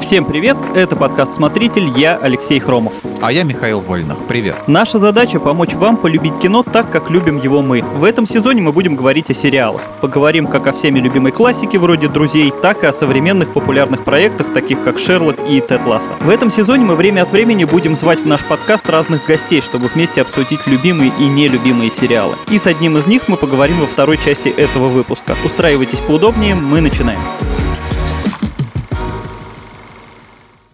Всем привет, это подкаст «Смотритель», я Алексей Хромов. А я Михаил Вольных, привет. Наша задача – помочь вам полюбить кино так, как любим его мы. В этом сезоне мы будем говорить о сериалах. Поговорим как о всеми любимой классике вроде «Друзей», так и о современных популярных проектах, таких как «Шерлок» и «Тед Ласса». В этом сезоне мы время от времени будем звать в наш подкаст разных гостей, чтобы вместе обсудить любимые и нелюбимые сериалы. И с одним из них мы поговорим во второй части этого выпуска. Устраивайтесь поудобнее, мы начинаем.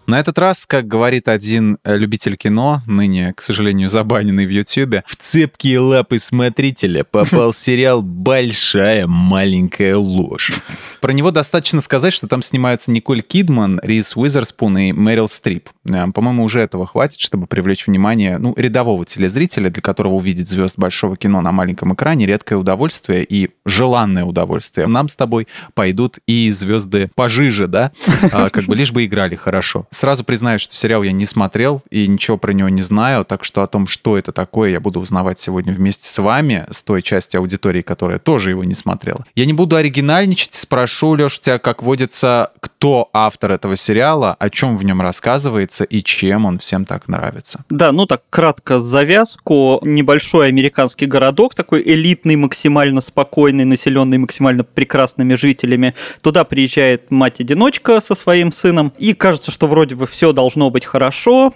На этот раз, как говорит один э, любитель кино, ныне, к сожалению, забаненный в Ютьюбе, в цепкие лапы смотрителя попал сериал «Большая маленькая ложь». Про него достаточно сказать, что там снимаются Николь Кидман, Риз Уизерспун и Мэрил Стрип. Э, по-моему, уже этого хватит, чтобы привлечь внимание ну, рядового телезрителя, для которого увидеть звезд большого кино на маленьком экране редкое удовольствие и желанное удовольствие. Нам с тобой пойдут и звезды пожиже, да? А, как бы лишь бы играли хорошо. Сразу признаюсь, что сериал я не смотрел и ничего про него не знаю, так что о том, что это такое, я буду узнавать сегодня вместе с вами, с той части аудитории, которая тоже его не смотрела. Я не буду оригинальничать, спрошу, Леш, тебя, как водится, кто автор этого сериала, о чем в нем рассказывается и чем он всем так нравится. Да, ну так кратко завязку. Небольшой американский городок, такой элитный, максимально спокойный, населенный максимально прекрасными жителями. Туда приезжает мать-одиночка со своим сыном, и кажется, что вроде вроде бы все должно быть хорошо,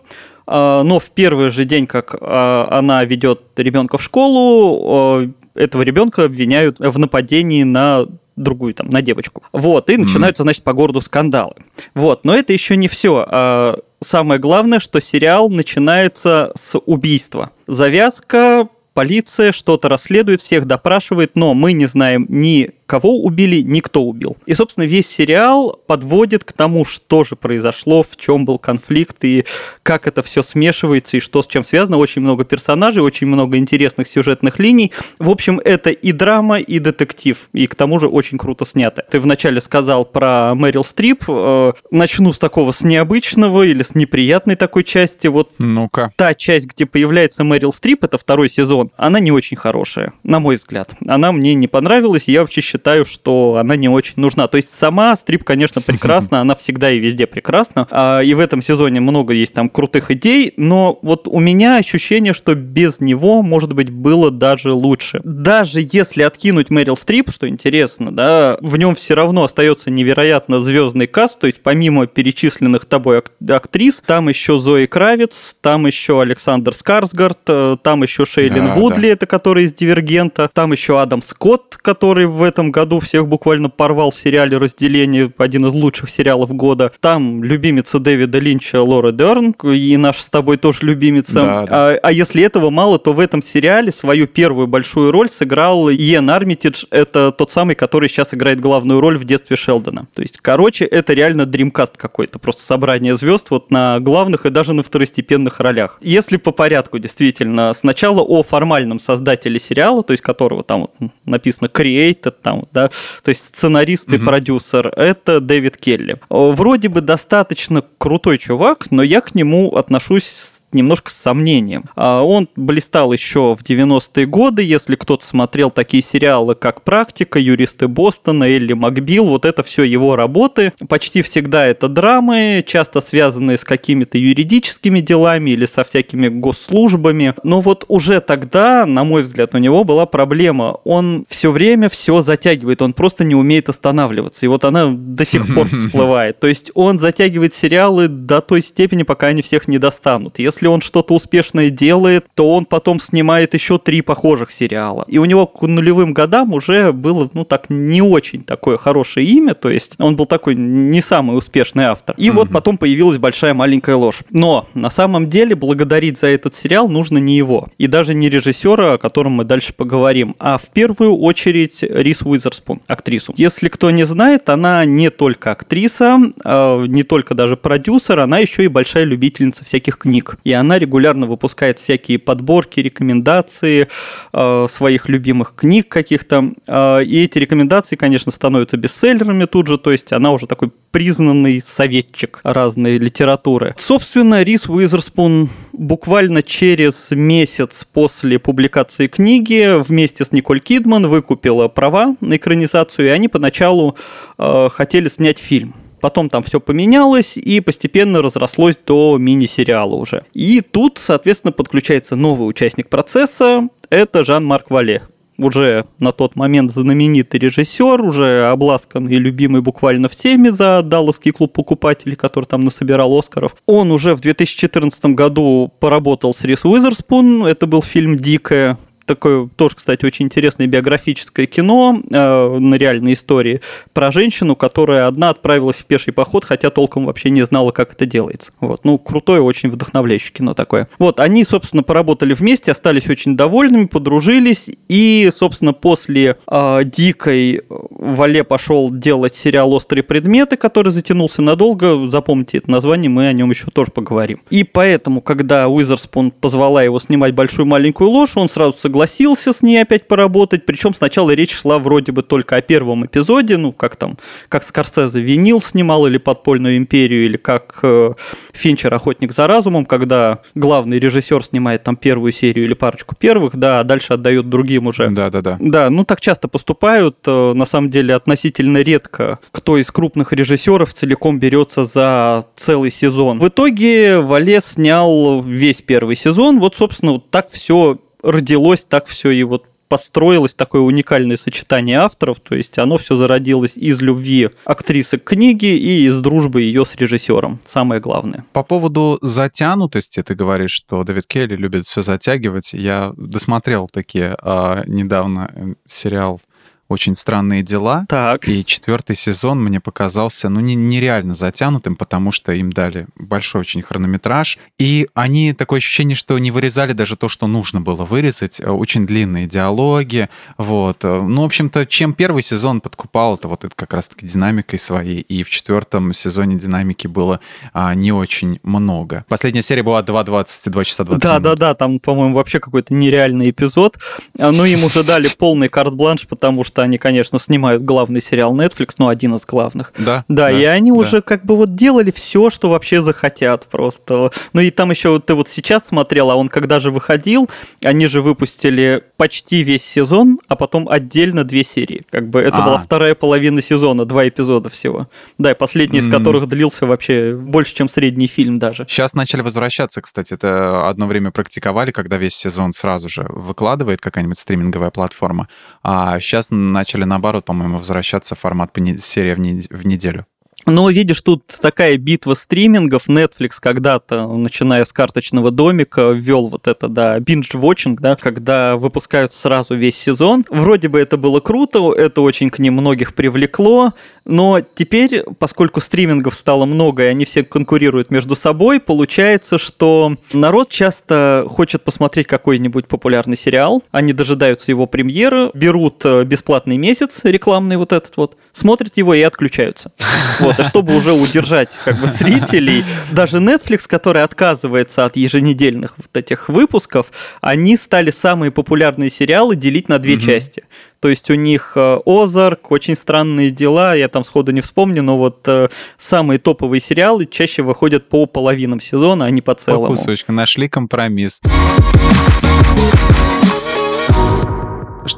а, но в первый же день, как а, она ведет ребенка в школу, а, этого ребенка обвиняют в нападении на другую там, на девочку. Вот, и начинаются, значит, по городу скандалы. Вот, но это еще не все. Самое главное, что сериал начинается с убийства. Завязка полиция что-то расследует, всех допрашивает, но мы не знаем ни кого убили, никто убил. И, собственно, весь сериал подводит к тому, что же произошло, в чем был конфликт и как это все смешивается и что с чем связано. Очень много персонажей, очень много интересных сюжетных линий. В общем, это и драма, и детектив, и к тому же очень круто снято. Ты вначале сказал про Мэрил Стрип. Э, начну с такого, с необычного или с неприятной такой части. Вот Ну-ка. та часть, где появляется Мэрил Стрип, это второй сезон, она не очень хорошая, на мой взгляд. Она мне не понравилась, и я вообще считаю, считаю, что она не очень нужна. То есть сама стрип, конечно, прекрасна, она всегда и везде прекрасна. А, и в этом сезоне много есть там крутых идей, но вот у меня ощущение, что без него, может быть, было даже лучше. Даже если откинуть Мэрил Стрип, что интересно, да, в нем все равно остается невероятно звездный каст, то есть помимо перечисленных тобой актрис, там еще Зои Кравец, там еще Александр Скарсгард, э, там еще Шейлин да, Вудли, да. это который из Дивергента, там еще Адам Скотт, который в этом году всех буквально порвал в сериале «Разделение», один из лучших сериалов года. Там любимица Дэвида Линча Лора Дерн, и наш с тобой тоже любимица. Да, да. А, а если этого мало, то в этом сериале свою первую большую роль сыграл Иен Армитидж. Это тот самый, который сейчас играет главную роль в детстве Шелдона. То есть, короче, это реально дримкаст какой-то, просто собрание звезд вот на главных и даже на второстепенных ролях. Если по порядку, действительно, сначала о формальном создателе сериала, то есть которого там вот написано created, там да, то есть сценарист и угу. продюсер, это Дэвид Келли. Вроде бы достаточно крутой чувак, но я к нему отношусь немножко с сомнением. А он блистал еще в 90-е годы, если кто-то смотрел такие сериалы, как «Практика», «Юристы Бостона», «Элли Макбил», вот это все его работы. Почти всегда это драмы, часто связанные с какими-то юридическими делами или со всякими госслужбами. Но вот уже тогда, на мой взгляд, у него была проблема. Он все время все затягивает, он просто не умеет останавливаться. И вот она до сих пор всплывает. То есть он затягивает сериалы до той степени, пока они всех не достанут. Если он что-то успешное делает, то он потом снимает еще три похожих сериала. И у него к нулевым годам уже было, ну так, не очень такое хорошее имя, то есть он был такой не самый успешный автор. И вот потом появилась большая маленькая ложь. Но на самом деле благодарить за этот сериал нужно не его. И даже не режиссера, о котором мы дальше поговорим, а в первую очередь Рис Уизерспун, актрису. Если кто не знает, она не только актриса, а, не только даже продюсер, она еще и большая любительница всяких книг. И она регулярно выпускает всякие подборки, рекомендации а, своих любимых книг каких-то. А, и эти рекомендации, конечно, становятся бестселлерами тут же, то есть она уже такой признанный советчик разной литературы. Собственно, Рис Уизерспун буквально через месяц после публикации книги вместе с Николь Кидман выкупила права на экранизацию, и они поначалу э, хотели снять фильм Потом там все поменялось и постепенно разрослось до мини-сериала уже. И тут, соответственно, подключается новый участник процесса, это Жан-Марк Вале уже на тот момент знаменитый режиссер, уже обласканный и любимый буквально всеми за Далласский клуб покупателей, который там насобирал Оскаров. Он уже в 2014 году поработал с Рис Уизерспун, это был фильм «Дикая», такое тоже, кстати, очень интересное биографическое кино э, на реальной истории про женщину, которая одна отправилась в пеший поход, хотя толком вообще не знала, как это делается. Вот. Ну, крутое, очень вдохновляющее кино такое. Вот, они, собственно, поработали вместе, остались очень довольными, подружились, и, собственно, после э, «Дикой» Вале пошел делать сериал «Острые предметы», который затянулся надолго. Запомните это название, мы о нем еще тоже поговорим. И поэтому, когда Уизерспун позвала его снимать «Большую маленькую ложь», он сразу согласился согласился с ней опять поработать, причем сначала речь шла вроде бы только о первом эпизоде, ну, как там, как Скорсезе «Винил» снимал, или «Подпольную империю», или как э, Финчер «Охотник за разумом», когда главный режиссер снимает там первую серию или парочку первых, да, а дальше отдает другим уже. Да-да-да. Да, ну так часто поступают, э, на самом деле относительно редко, кто из крупных режиссеров целиком берется за целый сезон. В итоге Вале снял весь первый сезон, вот, собственно, вот так все родилось, так все и вот построилось такое уникальное сочетание авторов, то есть оно все зародилось из любви актрисы к книге и из дружбы ее с режиссером, самое главное. По поводу затянутости, ты говоришь, что Дэвид Келли любит все затягивать. Я досмотрел такие а, недавно э, сериал очень странные дела. Так. И четвертый сезон мне показался, ну, не, нереально затянутым, потому что им дали большой очень хронометраж. И они, такое ощущение, что не вырезали даже то, что нужно было вырезать. Э, очень длинные диалоги. Вот. Э, ну, в общем-то, чем первый сезон подкупал, это вот это как раз-таки динамикой своей. И в четвертом сезоне динамики было а, не очень много. Последняя серия была 2.20, 2 часа 20 Да, минут. да, да, там, по-моему, вообще какой-то нереальный эпизод. А, Ну, им уже дали полный карт-бланш, потому что что они, конечно, снимают главный сериал Netflix, ну, один из главных. Да. Да, и они уже как бы вот делали все, что вообще захотят просто. Ну и там еще ты вот сейчас смотрел, а он когда же выходил, они же выпустили почти весь сезон, а потом отдельно две серии. Как бы это А. была вторая половина сезона, два эпизода всего. Да, и последний из которых длился вообще больше, чем средний фильм даже. Сейчас начали возвращаться, кстати. Это одно время практиковали, когда весь сезон сразу же выкладывает какая-нибудь стриминговая платформа. А сейчас начали, наоборот, по-моему, возвращаться в формат серия в неделю. Но видишь, тут такая битва стримингов. Netflix когда-то, начиная с карточного домика, ввел вот это, да, binge-watching, да, когда выпускают сразу весь сезон. Вроде бы это было круто, это очень к ним многих привлекло, но теперь, поскольку стримингов стало много, и они все конкурируют между собой, получается, что народ часто хочет посмотреть какой-нибудь популярный сериал, они дожидаются его премьеры, берут э, бесплатный месяц рекламный вот этот вот, смотрят его и отключаются. Вот, и чтобы уже удержать как бы зрителей, даже Netflix, который отказывается от еженедельных вот этих выпусков, они стали самые популярные сериалы делить на две части. То есть у них э, Озарк, очень странные дела, я там сходу не вспомню, но вот э, самые топовые сериалы чаще выходят по половинам сезона, а не по По целому. кусочку. Нашли компромисс.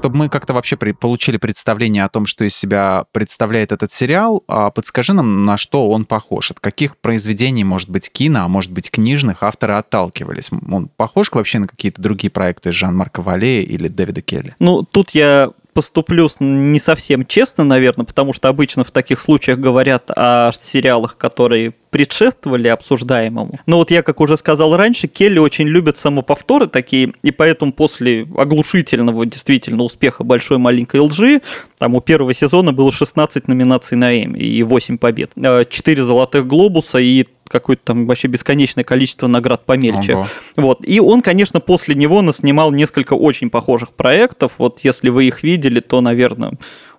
Чтобы мы как-то вообще при- получили представление о том, что из себя представляет этот сериал, а, подскажи нам, на что он похож. От каких произведений, может быть, кино, а может быть, книжных авторы отталкивались? Он похож вообще на какие-то другие проекты Жан-Марка Валея или Дэвида Келли? Ну, тут я поступлю не совсем честно, наверное, потому что обычно в таких случаях говорят о сериалах, которые предшествовали обсуждаемому. Но вот я, как уже сказал раньше, Келли очень любит самоповторы такие, и поэтому после оглушительного действительно успеха «Большой маленькой лжи», там у первого сезона было 16 номинаций на Эмми и 8 побед. 4 золотых глобуса и какое-то там вообще бесконечное количество наград помельче. Ого. Вот. И он, конечно, после него наснимал несколько очень похожих проектов. Вот если вы их видели, то, наверное,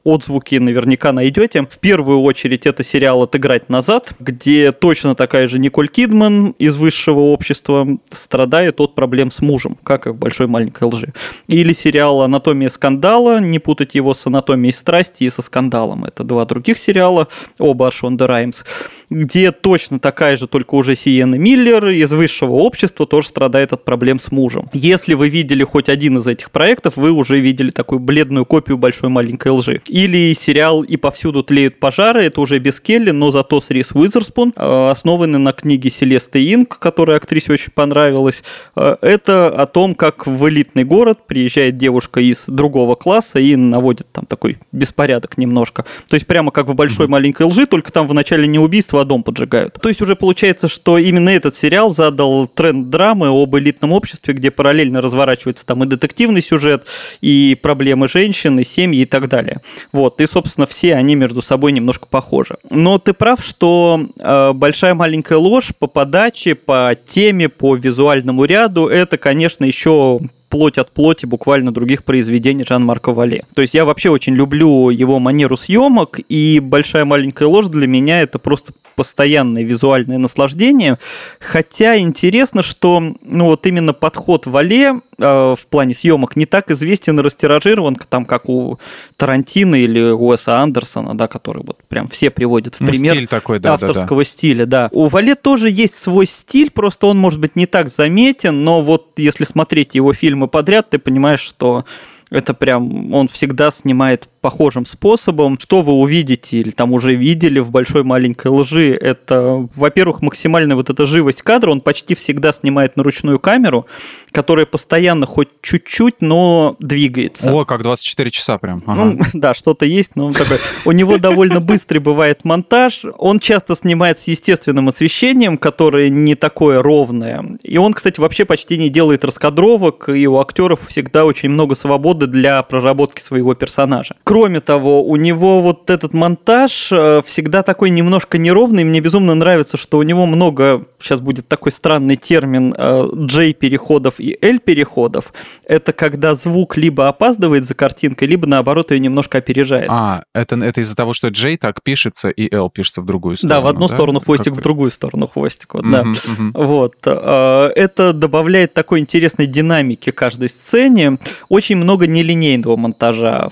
отзвуки наверняка найдете. В первую очередь это сериал «Отыграть назад», где точно такая же Николь Кидман из высшего общества страдает от проблем с мужем, как и в «Большой маленькой лжи». Или сериал «Анатомия скандала», не путать его с «Анатомией страсти» и со «Скандалом». Это два других сериала, оба от Шонда Раймс, где точно такая же, только уже Сиена Миллер из высшего общества тоже страдает от проблем с мужем. Если вы видели хоть один из этих проектов, вы уже видели такую бледную копию «Большой маленькой лжи». Или сериал «И повсюду тлеют пожары», это уже без Келли, но зато с Рис Уизерспун, э, основанный на книге Селесты Инг, которая актрисе очень понравилась. Э, это о том, как в элитный город приезжает девушка из другого класса и наводит там такой беспорядок немножко. То есть прямо как в «Большой маленькой лжи», только там вначале не убийство, а дом поджигают. То есть уже получается, что именно этот сериал задал тренд драмы об элитном обществе, где параллельно разворачивается там и детективный сюжет, и проблемы женщин, и семьи и так далее. Вот, и, собственно, все они между собой немножко похожи. Но ты прав, что э, «Большая маленькая ложь» по подаче, по теме, по визуальному ряду, это, конечно, еще плоть от плоти буквально других произведений Жан-Марка Вале. То есть я вообще очень люблю его манеру съемок, и «Большая маленькая ложь» для меня это просто постоянное визуальное наслаждение. Хотя интересно, что ну, вот именно подход Вале э, в плане съемок не так известен и растиражирован, там, как у Тарантино или Уэса Андерсона, да, который вот прям все приводят в Ну, пример стиль такой, да, авторского да, стиля, да. У Вале тоже есть свой стиль, просто он может быть не так заметен, но вот если смотреть его фильмы подряд, ты понимаешь, что это прям он всегда снимает похожим способом. Что вы увидите или там уже видели в большой маленькой лжи, это, во-первых, максимальная вот эта живость кадра. Он почти всегда снимает на ручную камеру, которая постоянно хоть чуть-чуть, но двигается. О, как 24 часа прям. Ага. Ну, да, что-то есть, но он такой. У него довольно быстрый бывает монтаж. Он часто снимает с естественным освещением, которое не такое ровное. И он, кстати, вообще почти не делает раскадровок, и у актеров всегда очень много свободы для проработки своего персонажа. Кроме того, у него вот этот монтаж э, всегда такой немножко неровный. Мне безумно нравится, что у него много, сейчас будет такой странный термин, э, J-переходов и L-переходов. Это когда звук либо опаздывает за картинкой, либо наоборот ее немножко опережает. А, это, это из-за того, что J так пишется, и L пишется в другую сторону. Да, в одну сторону хвостик, Как- в другую сторону хвостик. Вот, да. Мгм, мгм. Вот. э, Это добавляет такой интересной динамики каждой сцене. Очень много нелинейного монтажа.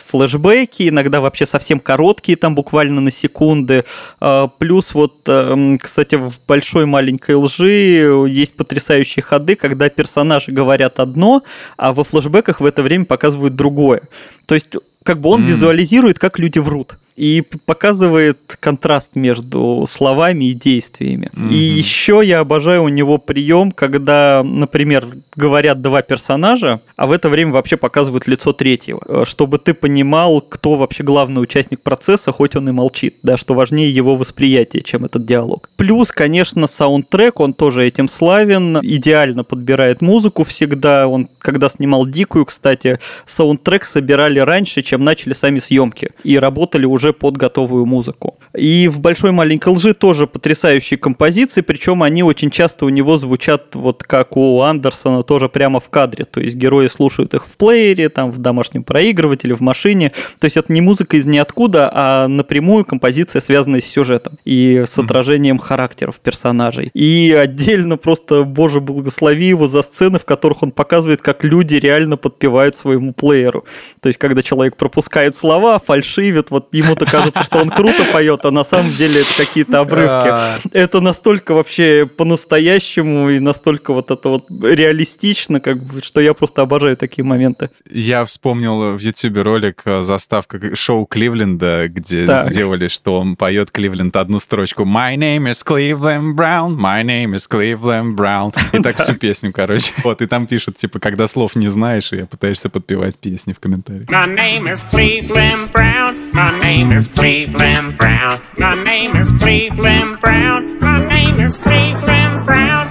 Флэшбэки, иногда вообще совсем короткие, там буквально на секунды. Э, Плюс вот, э, кстати, в «Большой маленькой лжи» есть потрясающие ходы, когда персонажи говорят одно, а во флэшбэках в это время показывают другое. То есть как бы он М. визуализирует, как люди врут. И показывает контраст между словами и действиями. И еще я обожаю у него прием, когда, например, говорят два персонажа, а в это время вообще показывают лицо третьего, э, чтобы ты понимал, кто вообще главный участник процесса, хоть он и молчит, да, что важнее его восприятие, чем этот диалог. Плюс, конечно, саундтрек, он тоже этим славен, идеально подбирает музыку всегда. Он, когда снимал «Дикую», кстати, саундтрек собирали раньше, чем начали сами съемки, и работали уже под готовую музыку. И в «Большой маленькой лжи» тоже потрясающие композиции, причем они очень часто у него звучат вот как у Андерсона, тоже прямо в кадре, то есть герои слушают их в плеере, там в домашнем проигрывателе, в машине, то есть это не музыка из ниоткуда, а напрямую композиция, связанная с сюжетом и с отражением характеров персонажей. И отдельно просто, боже, благослови его за сцены, в которых он показывает, как люди реально подпевают своему плееру. То есть, когда человек пропускает слова, фальшивит, вот ему-то кажется, что он круто поет, а на самом деле это какие-то обрывки. А. Это настолько вообще по-настоящему и настолько вот это вот реалистично, как бы, что я просто обожаю такие моменты. Я вспомнил в Ютубе ролик э, заставка шоу Кливленда, где Так. сделали, что он поет Кливленд одну строчку My name is Cleveland Brown, my name is Cleveland Brown. И так всю песню, короче. Вот, и там пишут, типа, когда слов не знаешь, и пытаешься подпевать песни в комментариях. My name is Cleveland Brown. My name is Cleveland Brown. My name is Cleveland Brown. My name is Cleveland Brown.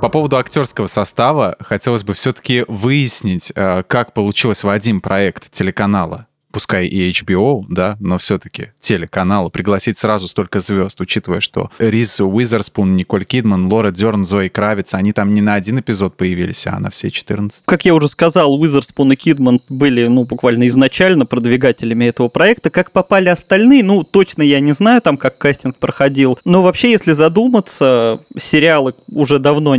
По поводу актерского состава хотелось бы все-таки выяснить, э, как получилось Вадим проект телеканала. Пускай и HBO, да, но все-таки телеканала пригласить сразу столько звезд, учитывая, что Риз Уизерспун, Николь Кидман, Лора Дерн, Зои Кравиц, они там не на один эпизод появились, а на все 14. Как я уже сказал, Уизерспун и Кидман были, ну, буквально изначально продвигателями этого проекта. Как попали остальные, ну, точно я не знаю, там, как кастинг проходил. Но вообще, если задуматься, сериалы уже давно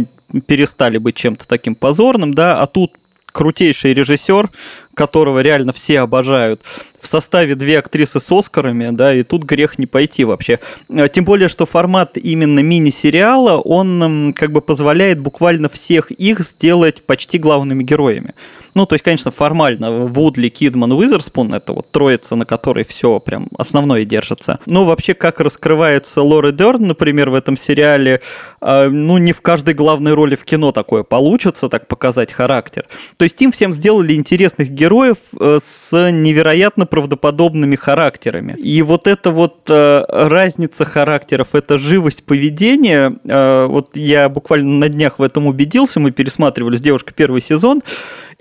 перестали быть чем-то таким позорным, да, а тут крутейший режиссер, которого реально все обожают, в составе две актрисы с Оскарами, да, и тут грех не пойти вообще. Э, Тем более, что формат именно мини-сериала, он как бы позволяет буквально всех их сделать почти главными героями. Ну, то есть, конечно, формально Вудли, Кидман, Уизерспун — это вот троица, на которой все прям основное держится. Но вообще, как раскрывается Лора Дерн, например, в этом сериале, э, ну, не в каждой главной роли в кино такое получится, так показать характер. То есть им всем сделали интересных героев э, с невероятно правдоподобными характерами. И вот эта вот э, разница характеров, эта живость поведения, э, вот я буквально на днях в этом убедился, мы пересматривали с девушкой первый сезон,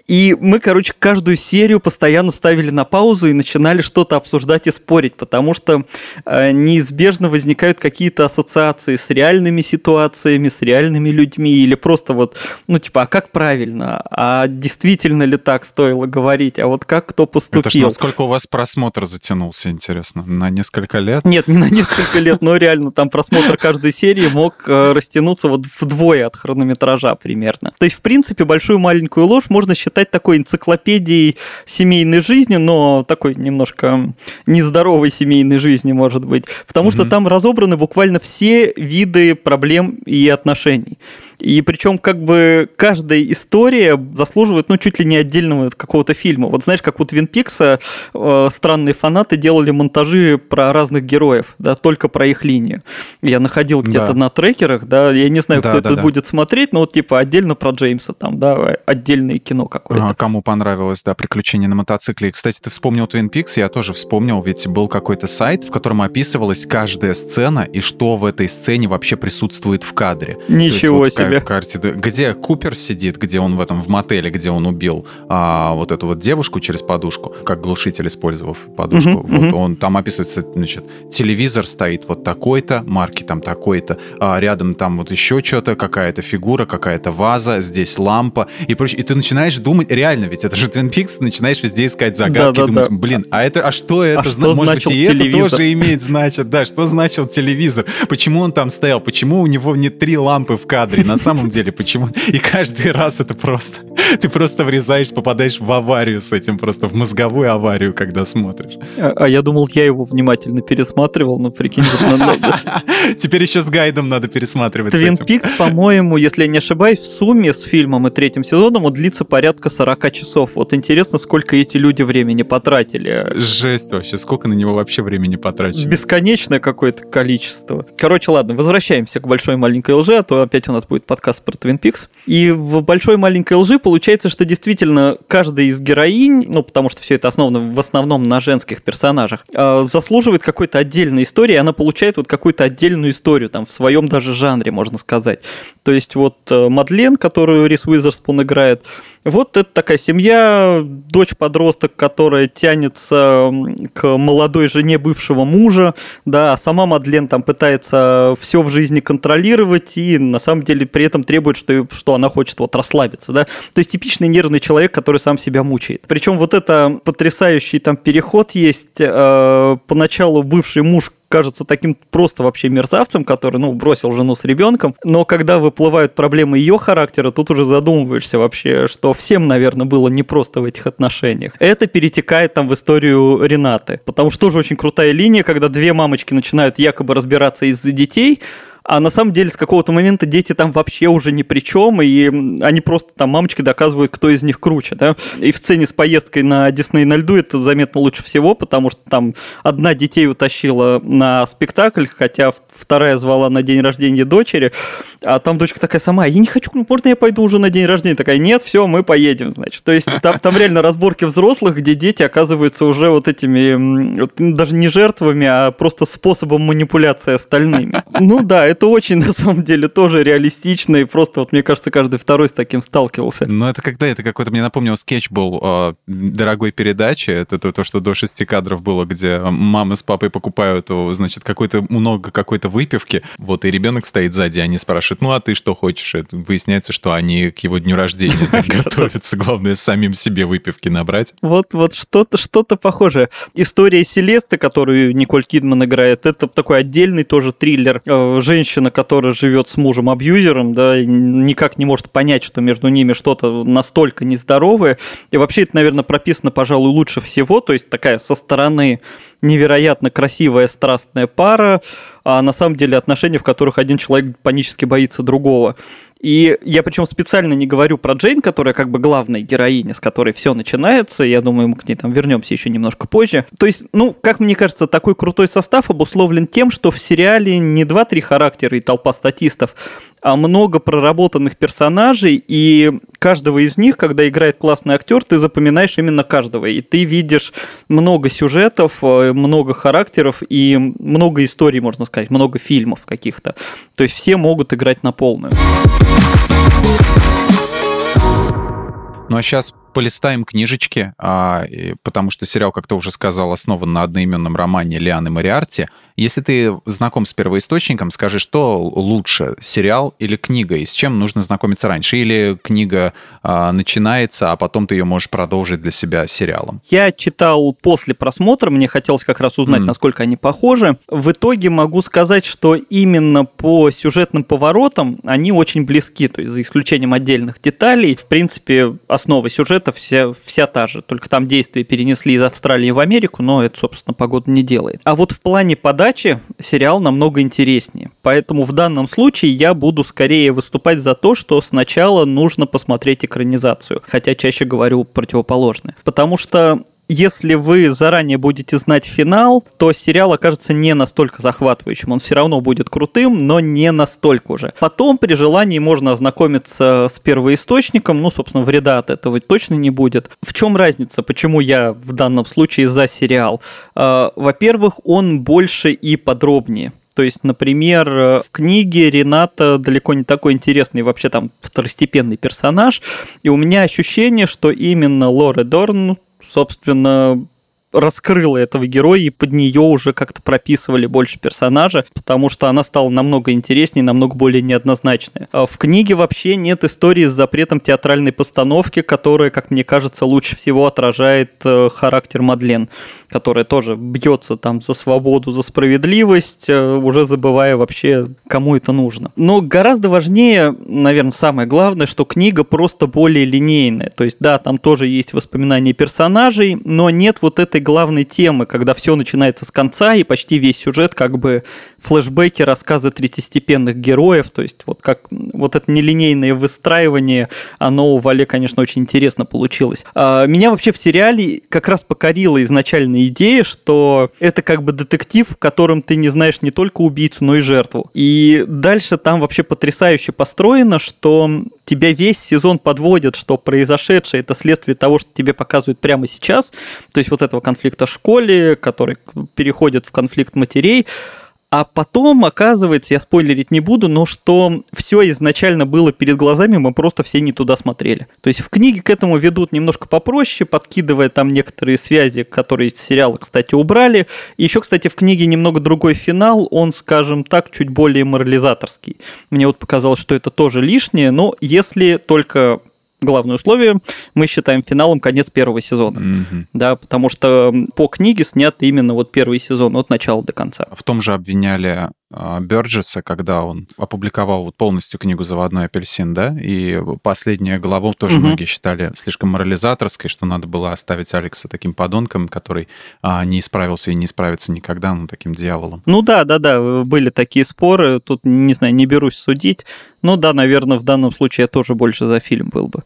и мы, короче, каждую серию постоянно ставили на паузу и начинали что-то обсуждать и спорить, потому что э, неизбежно возникают какие-то ассоциации с реальными ситуациями, с реальными людьми, или просто вот, ну, типа, а как правильно? А действительно ли так стоило говорить? А вот как кто поступил? Это ж насколько у вас просмотр затянулся, интересно? На несколько лет? Нет, не на несколько лет, но реально там просмотр каждой серии мог э, растянуться вот вдвое от хронометража примерно. То есть, в принципе, большую маленькую ложь можно считать такой энциклопедией семейной жизни, но такой немножко нездоровой семейной жизни, может быть. Потому mm-hmm. что там разобраны буквально все виды проблем и отношений. И причем как бы каждая история заслуживает, ну, чуть ли не отдельного какого-то фильма. Вот знаешь, как у Твин Пикса э, странные фанаты делали монтажи про разных героев, да, только про их линию. Я находил где-то да. на трекерах, да, я не знаю, да, кто да, это да. будет смотреть, но вот типа отдельно про Джеймса там, да, отдельное кино какое-то. А, кому понравилось, да, приключение на мотоцикле. Кстати, ты вспомнил Twin Peaks, я тоже вспомнил, ведь был какой-то сайт, в котором описывалась каждая сцена и что в этой сцене вообще присутствует в кадре. Ничего есть, вот, себе. Карте, где Купер сидит, где он в этом в мотеле, где он убил а, вот эту вот девушку через подушку, как глушитель использовав подушку. Uh-huh, вот uh-huh. он там описывается, значит, телевизор стоит вот такой-то, марки там такой-то, а рядом там вот еще что-то, какая-то фигура, какая-то ваза, здесь лампа и прочее. И ты начинаешь думать, реально, ведь это же Twin Peaks, начинаешь везде искать загадки, да, да, думаешь, да. блин, а это, а что это? А что Может быть, и телевизор? это тоже имеет значит, да, что значил телевизор? Почему он там стоял? Почему у него не три лампы в кадре? На самом деле, почему? И каждый раз это просто... Ты просто врезаешь, попадаешь в аварию с этим, просто в мозговую аварию, когда смотришь. А, а я думал, я его внимательно пересматривал, но прикинь, Теперь еще с гайдом надо пересматривать. Твин Пикс, по-моему, если я не ошибаюсь, в сумме с фильмом и третьим сезоном он длится порядка 40 часов. Вот интересно, сколько эти люди времени потратили. Жесть вообще, сколько на него вообще времени потрачено? Бесконечное какое-то количество. Короче, ладно, возвращаемся к большой маленькой лжи, а то опять у нас будет подкаст про Twin Peaks. И в большой маленькой лжи получается, что действительно каждая из героинь, ну, потому что все это основано в основном на женских персонажах, э, заслуживает какой-то отдельной истории, она получает вот какую-то отдельную историю, там, в своем даже жанре, можно сказать. То есть вот э, Мадлен, которую Рис Уизерспун играет, вот это такая семья, дочь-подросток, которая тянется к молодой жене бывшего мужа, да, а сама Мадлен там пытается все в жизни контролировать и на самом деле при этом требует, что, что она хочет вот расслабиться, да. То есть типичный нервный человек, который сам себя мучает. Причем вот это потрясающий там переход есть. Э, поначалу бывший муж кажется таким просто вообще мерзавцем, который, ну, бросил жену с ребенком. Но когда выплывают проблемы ее характера, тут уже задумываешься вообще, что всем, наверное, было непросто в этих отношениях. Это перетекает там в историю Ренаты. Потому что тоже очень крутая линия, когда две мамочки начинают якобы разбираться из-за детей, а на самом деле с какого-то момента дети там вообще уже ни при чем, и они просто там мамочки доказывают, кто из них круче, да. И в сцене с поездкой на Дисней на льду это заметно лучше всего, потому что там одна детей утащила на спектакль, хотя вторая звала на день рождения дочери, а там дочка такая сама, я не хочу, можно я пойду уже на день рождения? Такая, нет, все, мы поедем, значит. То есть там, там реально разборки взрослых, где дети оказываются уже вот этими, даже не жертвами, а просто способом манипуляции остальными. Ну да, это очень, на самом деле, тоже реалистично, и просто, вот мне кажется, каждый второй с таким сталкивался. Ну, это когда это какой-то, мне напомнил, скетч был э, дорогой передачи, это то, то, что до шести кадров было, где мамы с папой покупают, значит, какой-то много какой-то выпивки, вот, и ребенок стоит сзади, они спрашивают, ну, а ты что хочешь? Это выясняется, что они к его дню рождения готовятся, главное, самим себе выпивки набрать. Вот, вот что-то, что-то похожее. История Селесты, которую Николь Кидман играет, это такой отдельный тоже триллер. Э, женщина которая живет с мужем-абьюзером, да, никак не может понять, что между ними что-то настолько нездоровое. И вообще это, наверное, прописано, пожалуй, лучше всего. То есть такая со стороны невероятно красивая страстная пара, а на самом деле отношения, в которых один человек панически боится другого. И я причем специально не говорю про Джейн, которая как бы главная героиня, с которой все начинается. Я думаю, мы к ней там вернемся еще немножко позже. То есть, ну, как мне кажется, такой крутой состав обусловлен тем, что в сериале не 2-3 характера и толпа статистов, а много проработанных персонажей, и каждого из них, когда играет классный актер, ты запоминаешь именно каждого. И ты видишь много сюжетов, э, много характеров и много историй, можно сказать, много фильмов каких-то. То есть все могут играть на полную. Ну а сейчас полистаем книжечки, а, и, потому что сериал, как ты уже сказал, основан на одноименном романе Лианы Мариарти. Если ты знаком с первоисточником, скажи, что лучше, сериал или книга, и с чем нужно знакомиться раньше? Или книга а, начинается, а потом ты ее можешь продолжить для себя сериалом? Я читал после просмотра, мне хотелось как раз узнать, mm. насколько они похожи. В итоге могу сказать, что именно по сюжетным поворотам они очень близки, то есть за исключением отдельных деталей. В принципе, основа сюжета вся, вся та же, только там действия перенесли из Австралии в Америку, но это, собственно, погода не делает. А вот в плане подачи сериал намного интереснее. Поэтому в данном случае я буду скорее выступать за то, что сначала нужно посмотреть экранизацию. Хотя чаще говорю противоположное. Потому что если вы заранее будете знать финал, то сериал окажется не настолько захватывающим. Он все равно будет крутым, но не настолько уже. Потом, при желании, можно ознакомиться с первоисточником. Ну, собственно, вреда от этого точно не будет. В чем разница? Почему я в данном случае за сериал? А, во-первых, он больше и подробнее. То есть, например, в книге Рената далеко не такой интересный вообще там второстепенный персонаж, и у меня ощущение, что именно Лора Дорн собственно, раскрыла этого героя, и под нее уже как-то прописывали больше персонажа, потому что она стала намного интереснее, намного более неоднозначная. А в книге вообще нет истории с запретом театральной постановки, которая, как мне кажется, лучше всего отражает э, характер Мадлен, которая тоже бьется там за свободу, за справедливость, э, уже забывая вообще, кому это нужно. Но гораздо важнее, наверное, самое главное, что книга просто более линейная. То есть, да, там тоже есть воспоминания персонажей, но нет вот этой этой главной темы, когда все начинается с конца, и почти весь сюжет как бы флешбеки, рассказы третьестепенных героев, то есть вот как вот это нелинейное выстраивание, оно у Вале, конечно, очень интересно получилось. А, меня вообще в сериале как раз покорила изначальная идея, что это как бы детектив, в котором ты не знаешь не только убийцу, но и жертву. И дальше там вообще потрясающе построено, что тебя весь сезон подводит, что произошедшее это следствие того, что тебе показывают прямо сейчас, то есть вот этого конфликта в школе, который переходит в конфликт матерей, а потом оказывается, я спойлерить не буду, но что все изначально было перед глазами, мы просто все не туда смотрели. То есть в книге к этому ведут немножко попроще, подкидывая там некоторые связи, которые из сериала, кстати, убрали. Еще, кстати, в книге немного другой финал, он, скажем так, чуть более морализаторский. Мне вот показалось, что это тоже лишнее, но если только главное условие, мы считаем финалом конец первого сезона. Mm-hmm. Да, потому что по книге снят именно вот первый сезон от начала до конца. В том же обвиняли Бёрджеса, когда он опубликовал вот полностью книгу «Заводной апельсин», да, и последняя глава тоже угу. многие считали слишком морализаторской, что надо было оставить Алекса таким подонком, который а, не исправился и не исправится никогда, ну, таким дьяволом. Ну да, да, да, были такие споры, тут, не знаю, не берусь судить, но да, наверное, в данном случае я тоже больше за фильм был бы.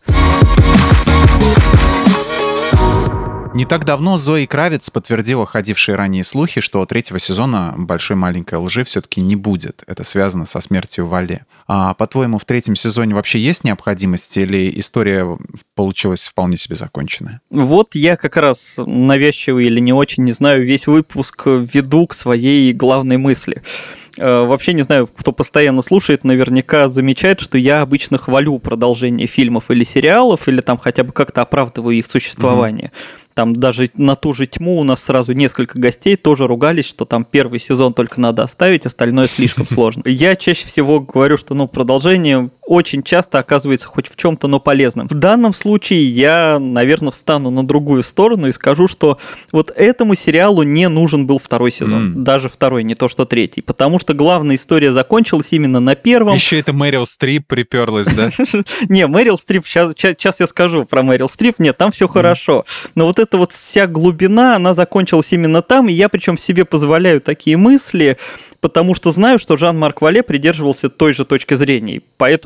Не так давно Зои Кравец подтвердила ходившие ранее слухи, что третьего сезона «Большой маленькой лжи» все-таки не будет. Это связано со смертью Вале. А по-твоему, в третьем сезоне вообще есть необходимость или история получилась вполне себе законченная? Вот я как раз навязчивый или не очень, не знаю, весь выпуск веду к своей главной мысли. Э, вообще не знаю, кто постоянно слушает, наверняка замечает, что я обычно хвалю продолжение фильмов или сериалов, или там хотя бы как-то оправдываю их существование. Mm-hmm. Там даже на ту же тьму у нас сразу несколько гостей тоже ругались, что там первый сезон только надо оставить, остальное слишком сложно. Я чаще всего говорю, что ну продолжение очень часто оказывается хоть в чем-то, но полезным. В данном случае я, наверное, встану на другую сторону и скажу, что вот этому сериалу не нужен был второй сезон. М. Даже второй, не то что третий. Потому что главная история закончилась именно на первом. Еще это Мэрил Стрип приперлась, да? Не, Мэрил Стрип, сейчас, я скажу про Мэрил Стрип, нет, там все хорошо. Но вот эта вот вся глубина, она закончилась именно там, и я причем себе позволяю такие мысли, потому что знаю, что Жан-Марк Вале придерживался той же точки зрения, и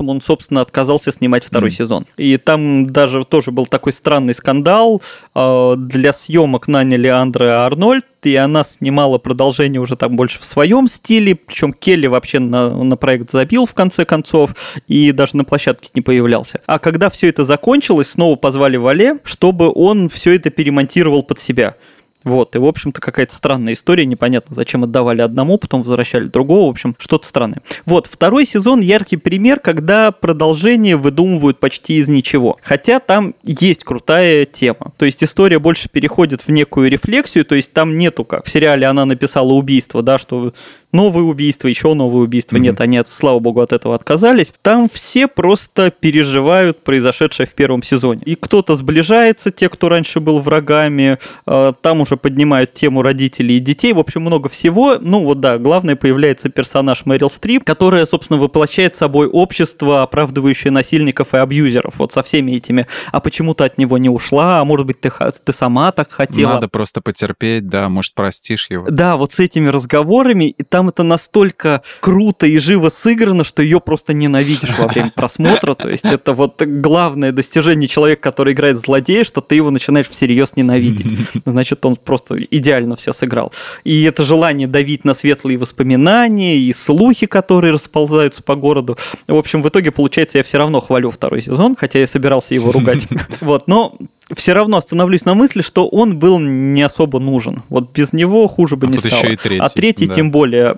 он, собственно, отказался снимать второй Мгм. сезон. И там даже тоже был такой странный скандал, э, для съемок наняли Андре Арнольд, и она снимала продолжение уже там больше в своем стиле, причем Келли вообще на, на проект забил в конце концов и даже на площадке не появлялся. А когда все это закончилось, снова позвали Вале, чтобы он все это перемонтировал под себя. Вот, и, в общем-то, какая-то странная история, непонятно, зачем отдавали одному, потом возвращали другого, в общем, что-то странное. Вот, второй сезон яркий пример, когда продолжение выдумывают почти из ничего. Хотя там есть крутая тема. То есть история больше переходит в некую рефлексию, то есть там нету, как в сериале она написала убийство, да, что новые убийства, еще новые убийства. Мгм. Нет, они, от, слава богу, от этого отказались. Там все просто переживают произошедшее в первом сезоне. И кто-то сближается, те, кто раньше был врагами, э, там уже поднимают тему родителей и детей. В общем, много всего. Ну вот да, главное, появляется персонаж Мэрил Стрип, которая, собственно, воплощает собой общество, оправдывающее насильников и абьюзеров. Вот со всеми этими. А почему ты от него не ушла? А может быть, ты, ты сама так хотела? Надо просто потерпеть, да, может, простишь его. Да, вот с этими разговорами, и там это настолько круто и живо сыграно, что ее просто ненавидишь во время просмотра. То есть это вот главное достижение человека, который играет злодея, что ты его начинаешь всерьез ненавидеть. Значит, он просто идеально все сыграл. И это желание давить на светлые воспоминания и слухи, которые расползаются по городу. В общем, в итоге, получается, я все равно хвалю второй сезон, хотя я собирался его ругать. Вот, но все равно остановлюсь на мысли, что он был не особо нужен. Вот без него хуже бы А не стало. еще и третий, а третий да. тем более.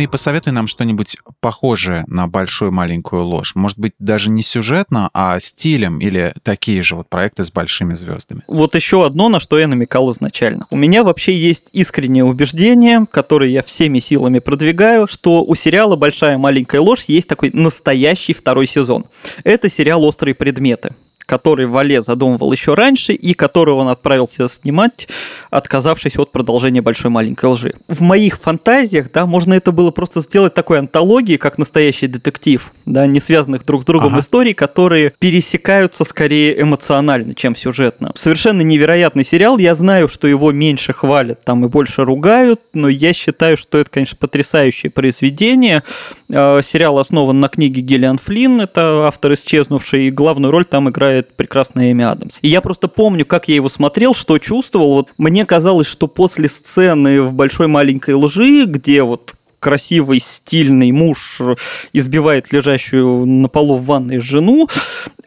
И посоветуй нам что-нибудь похожее на большую маленькую ложь. Может быть, даже не сюжетно, а стилем или такие же вот проекты с большими звездами. Вот еще одно, на что я намекал изначально. У меня вообще есть искреннее убеждение, которое я всеми силами продвигаю, что у сериала «Большая маленькая ложь» есть такой настоящий второй сезон. Это сериал «Острые предметы» который Вале задумывал еще раньше и который он отправился снимать, отказавшись от продолжения «Большой маленькой лжи». В моих фантазиях, да, можно это было просто сделать такой антологией, как настоящий детектив, да, не связанных друг с другом Ага. историй, которые пересекаются скорее эмоционально, чем сюжетно. Совершенно невероятный сериал, я знаю, что его меньше хвалят там и больше ругают, но я считаю, что это, конечно, потрясающее произведение. Э, Сериал основан на книге Гиллиан Флинн, это автор исчезнувший, и главную роль там играет прекрасная Эми Адамс. И я просто помню, как я его смотрел, что чувствовал. Вот мне казалось, что после сцены в «Большой маленькой лжи», где вот красивый, стильный муж избивает лежащую на полу в ванной жену,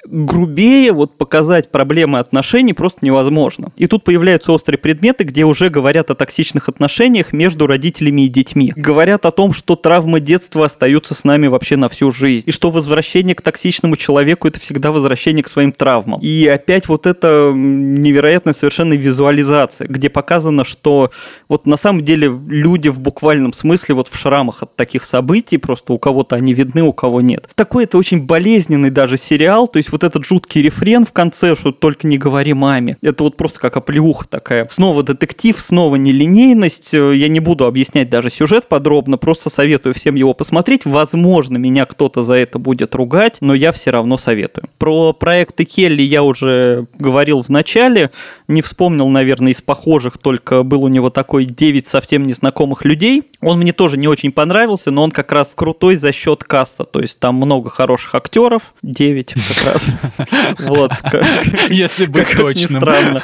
грубее вот показать проблемы отношений просто невозможно. И тут появляются острые предметы, где уже говорят о токсичных отношениях между родителями и детьми. Говорят о том, что травмы детства остаются с нами вообще на всю жизнь. И что возвращение к токсичному человеку это всегда возвращение к своим травмам. И опять вот эта м, невероятная совершенно визуализация, где показано, что вот на самом деле люди в буквальном смысле вот в шрамах от таких событий, просто у кого-то они видны, у кого нет. Такой это очень болезненный даже сериал, то есть вот этот жуткий рефрен в конце, что только не говори маме. Это вот просто как оплеуха такая. Снова детектив, снова нелинейность. Э, Я не буду объяснять даже сюжет подробно, просто советую всем его посмотреть. Возможно, меня кто-то за это будет ругать, но я все равно советую. Про проекты Келли я уже говорил в начале, не вспомнил, наверное, из похожих, только был у него такой 9 совсем незнакомых людей. Он мне тоже не очень понравился, но он как раз крутой за счет каста, то есть там много хороших актеров, 9 как раз. Вот. Если быть точным. странно,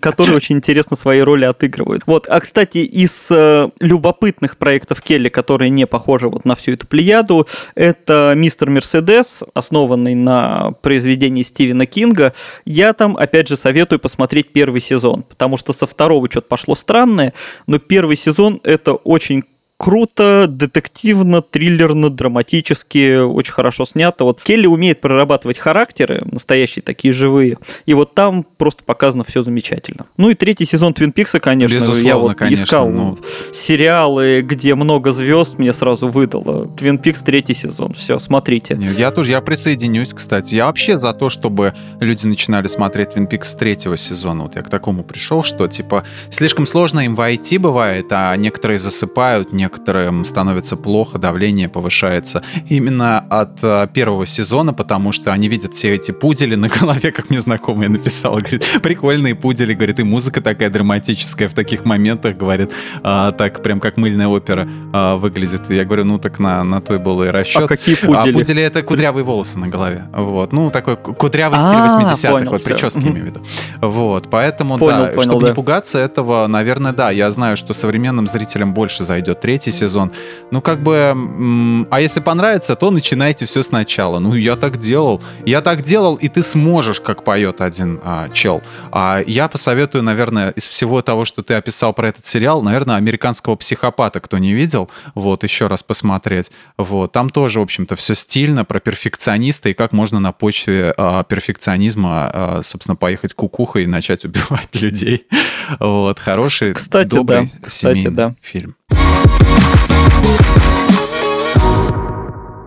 которые очень интересно свои роли отыгрывают. Вот, а кстати, из э, любопытных проектов Келли, которые не похожи вот на всю эту плеяду, это «Мистер Мерседес», основанный на произведении Стивена Кинга. Я там, опять же, советую посмотреть первый сезон, потому что со второго что-то пошло странное, но первый сезон это очень круто, детективно, триллерно, драматически, очень хорошо снято. Вот Келли умеет прорабатывать характеры, настоящие такие живые, и вот там просто показано все замечательно. Ну и третий сезон Твин Пикса, конечно, я Безусловно, вот конечно, искал ну. сериалы, где много звезд, мне сразу выдало. Твин Пикс третий сезон, все, смотрите. Я тоже, я присоединюсь, кстати. Я вообще за то, чтобы люди начинали смотреть Twin Peaks с третьего сезона. Вот я к такому пришел, что, типа, слишком сложно им войти бывает, а некоторые засыпают, некоторым становится плохо, давление повышается. Именно от а, первого сезона, потому что они видят все эти пудели на голове, как мне знакомая написала, говорит, прикольные пудели, говорит, и музыка такая драматическая в таких моментах, говорит, а, так прям как мыльная опера а, выглядит. Я говорю, ну так на, на то и был и расчет. А какие А пудели? пудели это кудрявые волосы на голове. Вот. Ну, такой ку- кудрявый стиль А, 80-х, понял, вот всё. прически имею в виду. Вот. Поэтому, да, чтобы не пугаться этого, наверное, да. Я знаю, что современным зрителям больше зайдет третий сезон. Ну, как бы, а если понравится, то начинайте все сначала. Ну, я так делал. Я так делал, и ты сможешь, как поет один а, чел. А я посоветую, наверное, из всего того, что ты описал про этот сериал, наверное, американского психопата, кто не видел, вот, еще раз посмотреть. Вот, там тоже, в общем-то, все стильно про перфекциониста и как можно на почве а, перфекционизма, а, собственно, поехать кукухой и начать убивать людей. Вот, хороший, Кстати, добрый, да. Кстати, семейный да. фильм.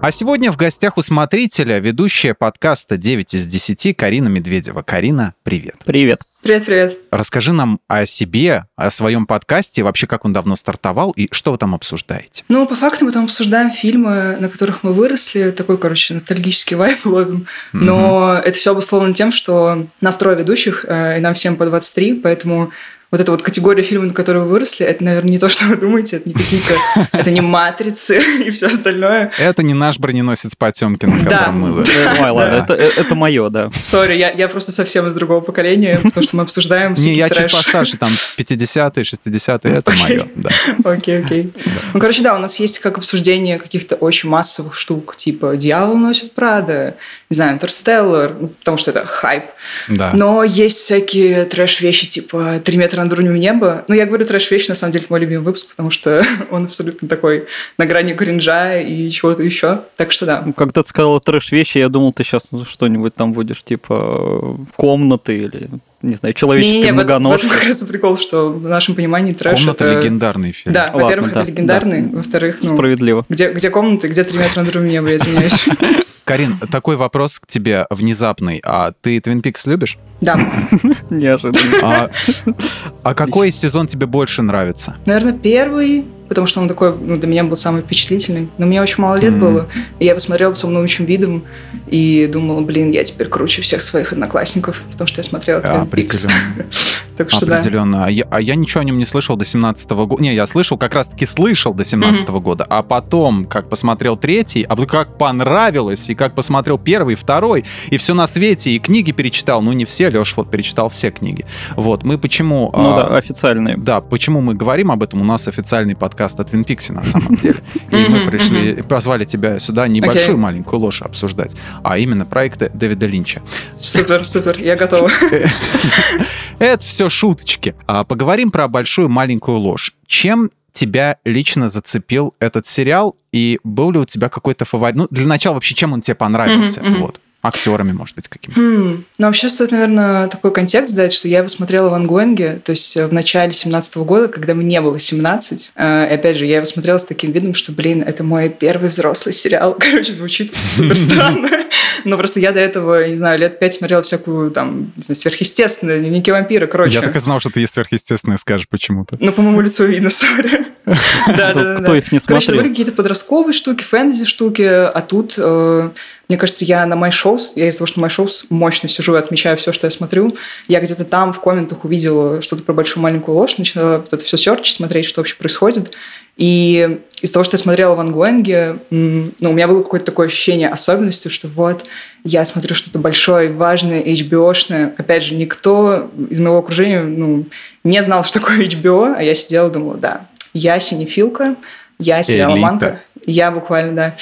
А сегодня в гостях у смотрителя ведущая подкаста 9 из 10 Карина Медведева. Карина, привет. Привет. Привет-привет. Расскажи нам о себе, о своем подкасте, вообще как он давно стартовал и что вы там обсуждаете. Ну, по факту мы там обсуждаем фильмы, на которых мы выросли. Такой, короче, ностальгический вайб ловим. Но это все обусловлено тем, что нас трое ведущих, э, и нам всем по 23, поэтому вот эта вот категория фильмов, на которые вы выросли, это, наверное, не то, что вы думаете, это не какие-то... Это не «Матрицы» и все остальное. Это не наш броненосец Потемкин, на котором мы выросли. Ой, ладно, это, это мое, да. Sorry, я, я просто совсем из другого поколения, потому что мы обсуждаем Не, я чуть трэш. постарше, там 50-е, 60-е, это мое. Окей, окей. Ну, короче, да, у нас есть как обсуждение каких-то очень массовых штук, типа «Дьявол носит Прада», не знаю, «Интерстеллар», ну, потому что это хайп. Да. Но есть всякие трэш-вещи, типа «Три метра над уровнем неба». Ну, я говорю трэш-вещи, на самом деле, это мой любимый выпуск, потому что он абсолютно такой на грани кринжа и чего-то еще. Так что да. Ну, Когда ты сказала трэш-вещи, я думал, ты сейчас что-нибудь там будешь, типа, комнаты или, не знаю, человеческие Не-не-не, в этом- в этом многоножки. как раз и прикол, что в нашем понимании трэш Комната это... легендарный фильм. Да, во-первых, да, это легендарный, да. во-вторых, ну, Справедливо. где, где комнаты, где три метра над уровнем неба, я извиняюсь. Карин, такой вопрос к тебе внезапный. А ты Twin Peaks любишь? Да. Неожиданно. А, а какой сезон тебе больше нравится? Наверное, первый, потому что он такой, ну, для меня был самый впечатлительный. Но мне очень мало лет Мгм. было, и я посмотрела с умным видом и думала, блин, я теперь круче всех своих одноклассников, потому что я смотрела Twin Peaks. Определенно. Так что да. Определенно. А я, а я ничего о нем не слышал до 17 года. Не, я слышал, как раз-таки слышал до 17 года. А потом, как посмотрел третий, а как понравилось, и как посмотрел первый, второй, и все на свете, и книги перечитал. Ну, не все, Леш вот перечитал все книги. Вот, мы почему... Ну а, да, официальные. Да, почему мы говорим об этом? У нас официальный подкаст от Peaks на самом деле. И мы пришли, позвали тебя сюда небольшую маленькую ложь обсуждать, а именно проекты Дэвида Линча. Супер, супер, я готова. Это все шуточки. А поговорим про большую маленькую ложь. Чем тебя лично зацепил этот сериал и был ли у тебя какой-то фаворит? Ну, для начала вообще, чем он тебе понравился? Мгм. Вот. Актерами, может быть, какими Хм, Ну, вообще стоит, наверное, такой контекст дать, что я его смотрела в ангоинге, то есть э, в начале 17 года, когда мне было 17. Э, И опять же, я его смотрела с таким видом, что, блин, это мой первый взрослый сериал. Короче, звучит супер странно. Но просто я до этого, не знаю, лет пять смотрела всякую там, не знаю, сверхъестественную, дневники вампира, короче. Я так и знал, что ты есть сверхъестественное скажешь почему-то. Ну, по моему лицу видно, сори. Да, Кто- да, да. кто их не Короче, смотрел? были какие-то подростковые штуки, фэнтези штуки, а тут, э, мне кажется, я на My Shows, я из-за того, что на My Shows мощно сижу и отмечаю все, что я смотрю, я где-то там в комментах увидела что-то про большую маленькую ложь, начала вот это все серчить, смотреть, что вообще происходит. И из-за того, что я смотрела в ангоинге, м, ну, у меня было какое-то такое ощущение особенности, что вот я смотрю что-то большое, важное, HBO-шное. Опять же, никто из моего окружения ну, не знал, что такое HBO, а я сидела и думала, да, я синефилка, я сериаломанка, я буквально, да.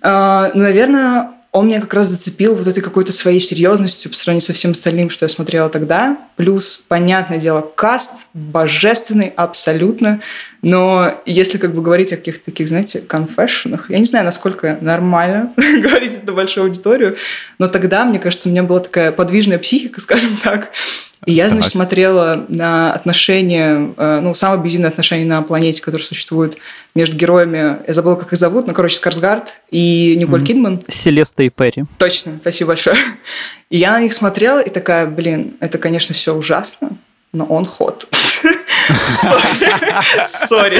А, ну, наверное, он меня как раз зацепил вот этой какой-то своей серьезностью по сравнению со всем остальным, что я смотрела тогда. Плюс, понятное дело, каст божественный абсолютно. Но если как бы говорить о каких-то таких, знаете, конфессионах, я не знаю, насколько нормально говорить это на большую аудиторию, но тогда, мне кажется, у меня была такая подвижная психика, скажем так, и я, значит, смотрела на отношения, э, ну, самые абьюзивные отношения на планете, которые существуют между героями. Я забыла, как их зовут, но, короче, Скарсгард и Николь Кидман. Селеста и Перри. Точно, спасибо большое. И я на них смотрела и такая, блин, это, конечно, все ужасно, но он hot. Sorry.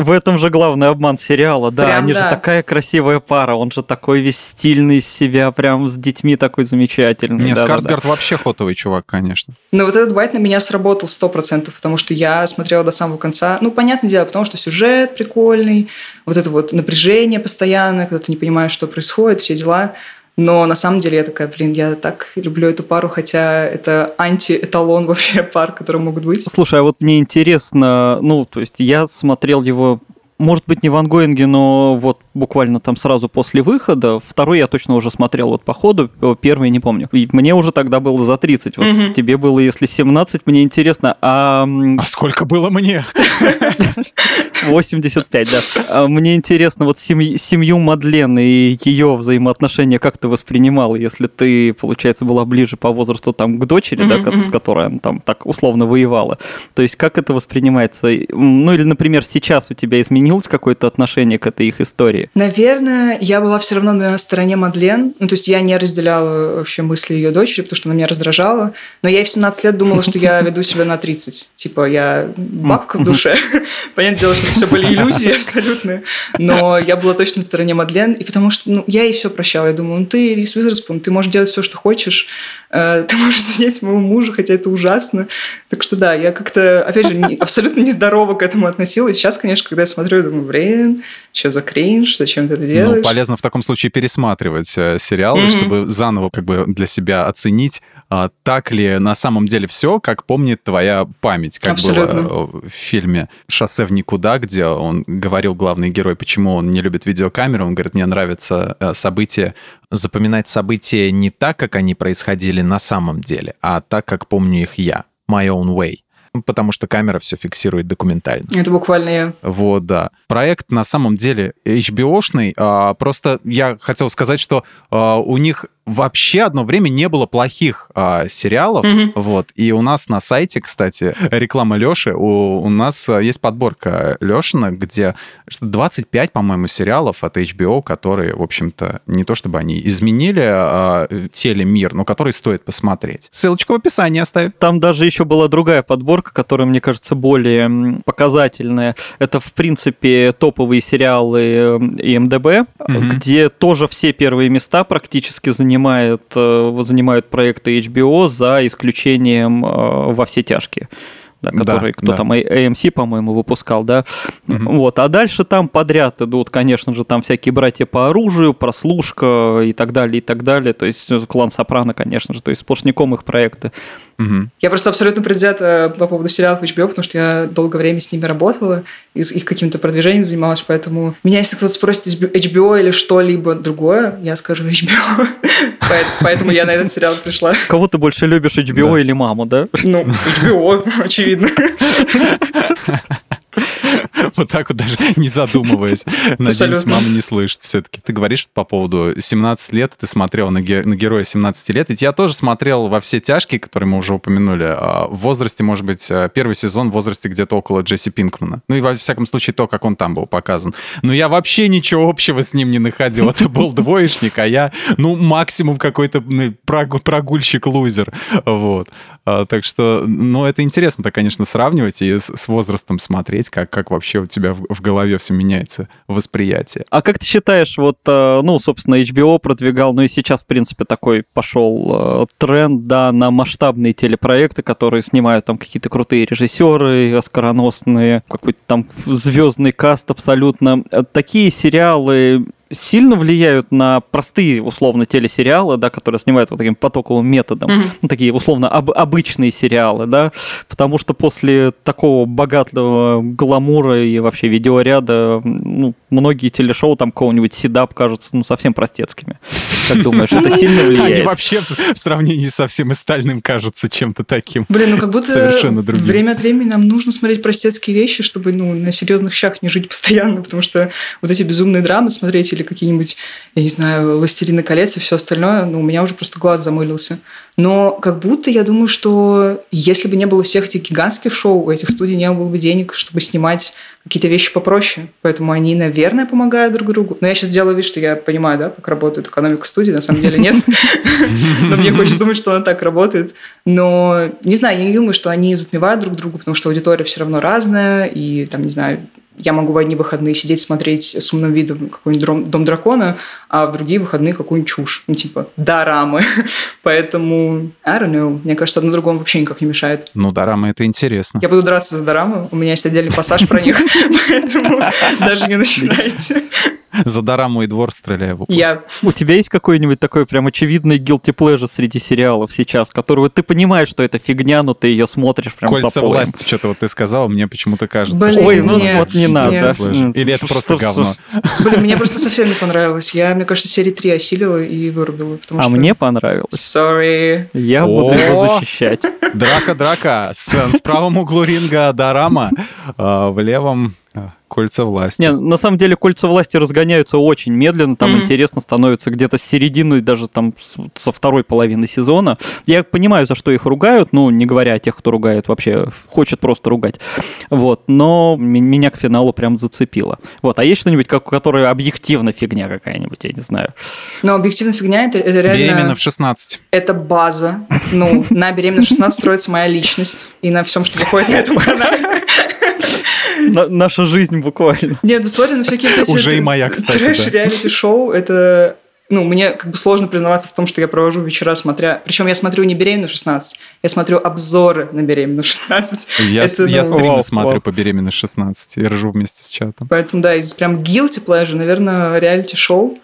В этом же главный обман сериала, да. Прям они да. же такая красивая пара, он же такой весь стильный из себя, прям с детьми такой замечательный. Не, да-да-да. Скарсгард вообще хотовый чувак, конечно. Но вот этот байт на меня сработал сто процентов, потому что я смотрела до самого конца. Ну, понятное дело, потому что сюжет прикольный, вот это вот напряжение постоянное, когда ты не понимаешь, что происходит, все дела. Но на самом деле я такая, блин, я так люблю эту пару, хотя это анти-эталон вообще пар, которые могут быть. Слушай, а вот мне интересно, ну, то есть я смотрел его, может быть, не в ангоинге, но вот буквально там сразу после выхода. Второй я точно уже смотрел вот по ходу, э, первый не помню. И мне уже тогда было за 30. Вот Мгм. тебе было, если 17, мне интересно, а А сколько было мне? 85, да. А Мне интересно, вот семь- семью Мадлен и ее взаимоотношения как ты воспринимала, если ты, получается, была ближе по возрасту там к дочери, да, с которой она там так условно воевала. То есть как это воспринимается? Ну или, например, сейчас у тебя изменилось какое-то отношение к этой их истории? Наверное, я была все равно на стороне Мадлен. Ну, то есть я не разделяла вообще мысли ее дочери, потому что она меня раздражала. Но я и в 17 лет думала, что я веду себя на 30. Типа, я бабка в душе. Понятное дело, что это все были иллюзии абсолютно. Но я была точно на стороне Мадлен. И потому что ну, я ей все прощала. Я думала, ну ты, Рис Уизерспун, ты можешь делать все, что хочешь. Э, Ты можешь занять моего мужа, хотя это ужасно. Так что да, я как-то, опять же, не- абсолютно нездорово к этому относилась. Сейчас, конечно, когда я смотрю, думаю, блин, что за кринж, зачем ты это делаешь? Ну, полезно в таком случае пересматривать э, сериалы, Мгм. чтобы заново как бы для себя оценить, а, так ли на самом деле все, как помнит твоя память, как Абсолютно. было э, в фильме «Шоссе в никуда», где он говорил, главный герой, почему он не любит видеокамеру. Он говорит, мне нравятся э, события, запоминать события не так, как они происходили на самом деле, а так, как помню их я. My own way. Потому что камера все фиксирует документально. Это буквально я. Вот, да. Проект на самом деле HBO-шный. а, просто я хотел сказать, что а, у них вообще одно время не было плохих а, сериалов. Мгм. Вот. И у нас на сайте, кстати, реклама Леши, у, у нас а, есть подборка Лешина, где что 25, по-моему, сериалов от HBO, которые, в общем-то, не то чтобы они изменили а, телемир, но которые стоит посмотреть. Ссылочку в описании оставим. Там даже еще была другая подборка, которая, мне кажется, более показательная. Это, в принципе, топовые сериалы э, IMDb, Мгм. где тоже все первые места практически занимают, э, занимают проекты HBO за исключением э, «Во все тяжкие». Да, Да, который кто да. там, А- AMC, по-моему, выпускал, да. Мгм. Вот. А дальше там подряд идут, конечно же, там всякие братья по оружию, прослушка и так далее, и так далее. То есть э, клан Сопрано, конечно же, то есть сплошняком их проекты. Мгм. Я просто абсолютно предвзята по поводу сериалов HBO, потому что я долгое время с ними работала и их каким-то продвижением занималась, поэтому меня, если кто-то спросит из HBO или что-либо другое, я скажу HBO. Поэт- Поэтому я на этот сериал пришла. Кого ты больше любишь, HBO или маму, да? Ну, HBO, очевидно. Вот так вот даже не задумываясь. Абсолютно. мама не слышит все-таки. Ты говоришь по поводу 17 лет, ты смотрел на, ге- на героя 17 лет. Ведь я тоже смотрел во все тяжкие, которые мы уже упомянули, а, в возрасте, может быть, э, первый сезон в возрасте где-то около Джесси Пинкмана. Ну и во всяком случае то, как он там был показан. Но я вообще ничего общего с ним не находил. Это был двоечник, а я, ну, максимум какой-то ну, прогу- прогульщик-лузер. Вот. А, Так что, ну, это интересно-то, конечно, сравнивать и с, с возрастом смотреть, как, как вообще у тебя в, в голове все меняется, восприятие. А как ты считаешь, вот, э, ну, собственно, HBO продвигал, ну и сейчас, в принципе, такой пошел э, тренд, да, на масштабные телепроекты, которые снимают там какие-то крутые режиссеры, оскароносные, какой-то там звездный каст абсолютно. Э, Такие сериалы сильно влияют на простые, условно, телесериалы, да, которые снимают вот таким потоковым методом, Мгм. ну, такие, условно, об- обычные сериалы, да, потому что после такого богатого гламура и вообще видеоряда, ну, многие телешоу там какого-нибудь Седап кажутся, ну, совсем простецкими. Как думаешь, это сильно Они влияет? вообще в сравнении со всем остальным кажутся чем-то таким. Блин, ну как будто Совершенно другим. время от времени нам нужно смотреть простецкие вещи, чтобы ну, на серьезных щах не жить постоянно, потому что вот эти безумные драмы смотреть или какие-нибудь, я не знаю, «Властелины колец» и все остальное, ну, у меня уже просто глаз замылился. Но как будто я думаю, что если бы не было всех этих гигантских шоу, у этих студий не было бы денег, чтобы снимать какие-то вещи попроще. Поэтому они, наверное, помогают друг другу. Но я сейчас делаю вид, что я понимаю, да, как работает экономика студии, на самом деле нет. Но мне хочется думать, что она так работает. Но, не знаю, я не думаю, что они затмевают друг друга, потому что аудитория все равно разная, и там, не знаю, я могу в одни выходные сидеть смотреть с умным видом какой-нибудь Дом дракона, а в другие выходные какую-нибудь чушь. Ну, типа, дорамы. Поэтому, I don't know. Мне кажется, одно другому вообще никак не мешает. Ну, дорамы это интересно. Я буду драться за дорамы. У меня есть отдельный пассаж про них. Поэтому даже не начинайте. За дораму и двор стреляю в упор. Я У тебя есть какой-нибудь такой прям очевидный guilty pleasure среди сериалов сейчас, который вот ты понимаешь, что это фигня, но ты ее смотришь прям Кольца запоем? власти, что-то вот ты сказал, мне почему-то кажется. Блин, что Ой, ну нет, вот не надо. нет. Или это что- просто что- говно. Блин, мне просто совсем не понравилось. Я, мне кажется, серии 3 осилила и вырубила. А что- мне понравилось. Sorry. Я буду его О! защищать. Драка, драка. С- В правом углу ринга Дорама, а в левом кольца власти. Не, на самом деле кольца власти разгоняются очень медленно, там Мгм. интересно становится где-то с середины, даже там со второй половины сезона. Я понимаю, за что их ругают, ну, не говоря о тех, кто ругает вообще, хочет просто ругать. Вот, но м- меня к финалу прям зацепило. Вот, а есть что-нибудь, как, которое объективно фигня какая-нибудь, я не знаю. Но объективно фигня, это, это реально... Беременна в 16. Это база. Ну, на беременна в 16 строится моя личность. И на всем, что выходит на этом канале. На- наша жизнь буквально. Нет, ну смотри, на всякие эти Уже и моя, кстати, да. Трэш-реалити-шоу, это... Ну, мне как бы сложно признаваться в том, что я провожу вечера, смотря... Причем я смотрю не «Беременна в 16», я смотрю обзоры на «Беременна в 16». Я, Это, я ну, стримы вау, смотрю вау. по беременна в 16 и ржу вместе с чатом. Поэтому, да, из прям guilty pleasure, наверное, реалити-шоу,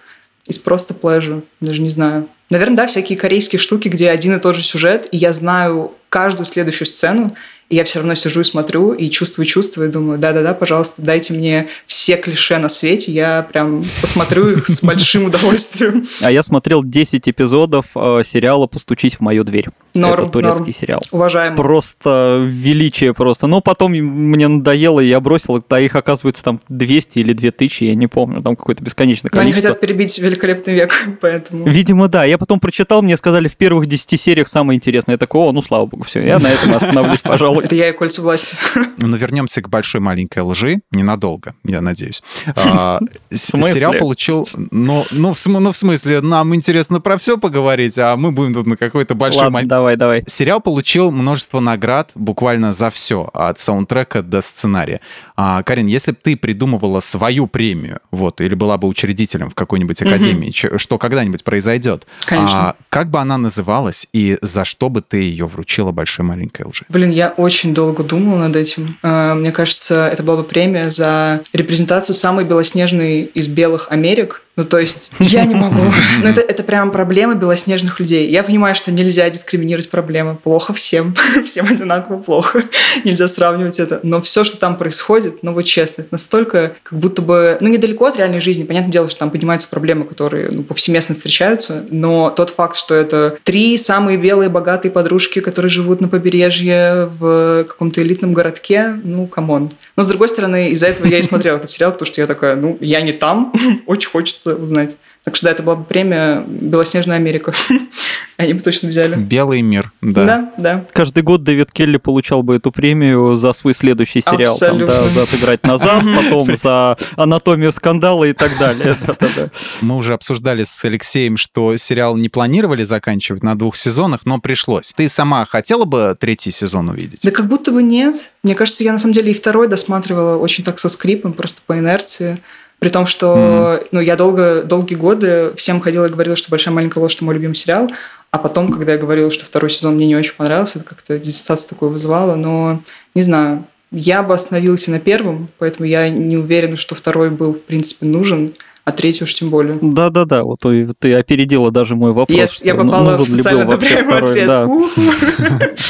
из просто pleasure, даже не знаю. Наверное, да, всякие корейские штуки, где один и тот же сюжет, и я знаю каждую следующую сцену, и я все равно сижу и смотрю, и чувствую, чувствую, и думаю, да-да-да, пожалуйста, дайте мне все клише на свете, я прям посмотрю их с большим удовольствием. А я смотрел 10 эпизодов э, сериала «Постучись в мою дверь». Норм, Это турецкий норм. сериал. Уважаемо. Просто величие просто. Но потом мне надоело, и я бросил, а их оказывается там 200 или 2000, я не помню, там какое-то бесконечное Но они количество. хотят перебить великолепный век, поэтому... Видимо, да. Я потом прочитал, мне сказали, в первых 10 сериях самое интересное. Я такой, о, ну слава богу, все, я на этом остановлюсь, пожалуй. Это я и кольца власти. Но вернемся к большой маленькой лжи, ненадолго, я надеюсь. А? Сериал получил, ну, ну, в, ну, в смысле, нам интересно про все поговорить, а мы будем тут на какой-то большой Ладно, давай, давай. Сериал получил множество наград буквально за все, от саундтрека до сценария. А, Карин, если бы ты придумывала свою премию, вот, или была бы учредителем в какой-нибудь академии, что когда-нибудь произойдет, а, как бы она называлась и за что бы ты ее вручила большой маленькой лжи? Блин, я очень долго думала над этим. Э, Мне кажется, это была бы премия за репрезентацию самой белоснежной из белых Америк. Ну, то есть, я не могу. Ну, это, это прям проблема белоснежных людей. Я понимаю, что нельзя дискриминировать проблемы. Плохо всем. Всем одинаково плохо. Нельзя сравнивать это. Но все, что там происходит, ну, вот честно, это настолько как будто бы... Ну, недалеко от реальной жизни. Понятное дело, что там поднимаются проблемы, которые ну, повсеместно встречаются. Но тот факт, что это три самые белые богатые подружки, которые живут на побережье в каком-то элитном городке, ну, come on. Но, с другой стороны, из-за этого я и смотрела этот сериал, потому что я такая, ну, я не там, очень хочется узнать. Так что да, это была бы премия «Белоснежная Америка». Они бы точно взяли. Белый мир, да. Да, да. Каждый год Дэвид Келли получал бы эту премию за свой следующий сериал. Там, да, за «Отыграть назад», потом за «Анатомию скандала» и так далее. Мы уже обсуждали с Алексеем, что сериал не планировали заканчивать на двух сезонах, но пришлось. Ты сама хотела бы третий сезон увидеть? Да как будто бы нет. Мне кажется, я на самом деле и второй досматривала очень так со скрипом, просто по инерции. При том, что ну, я долго, долгие годы всем ходила и говорила, что «Большая маленькая ложь» – это мой любимый сериал. А потом, когда я говорила, что второй сезон мне не очень понравился, это как-то диссоциацию такую вызывало. Но, не знаю, я бы остановилась и на первом, поэтому я не уверена, что второй был, в принципе, нужен. А третий уж тем более. Да-да-да, вот ты опередила даже мой вопрос. Yes, я что попала в нужен ли был социально вообще одобряемый второй, ответ. да.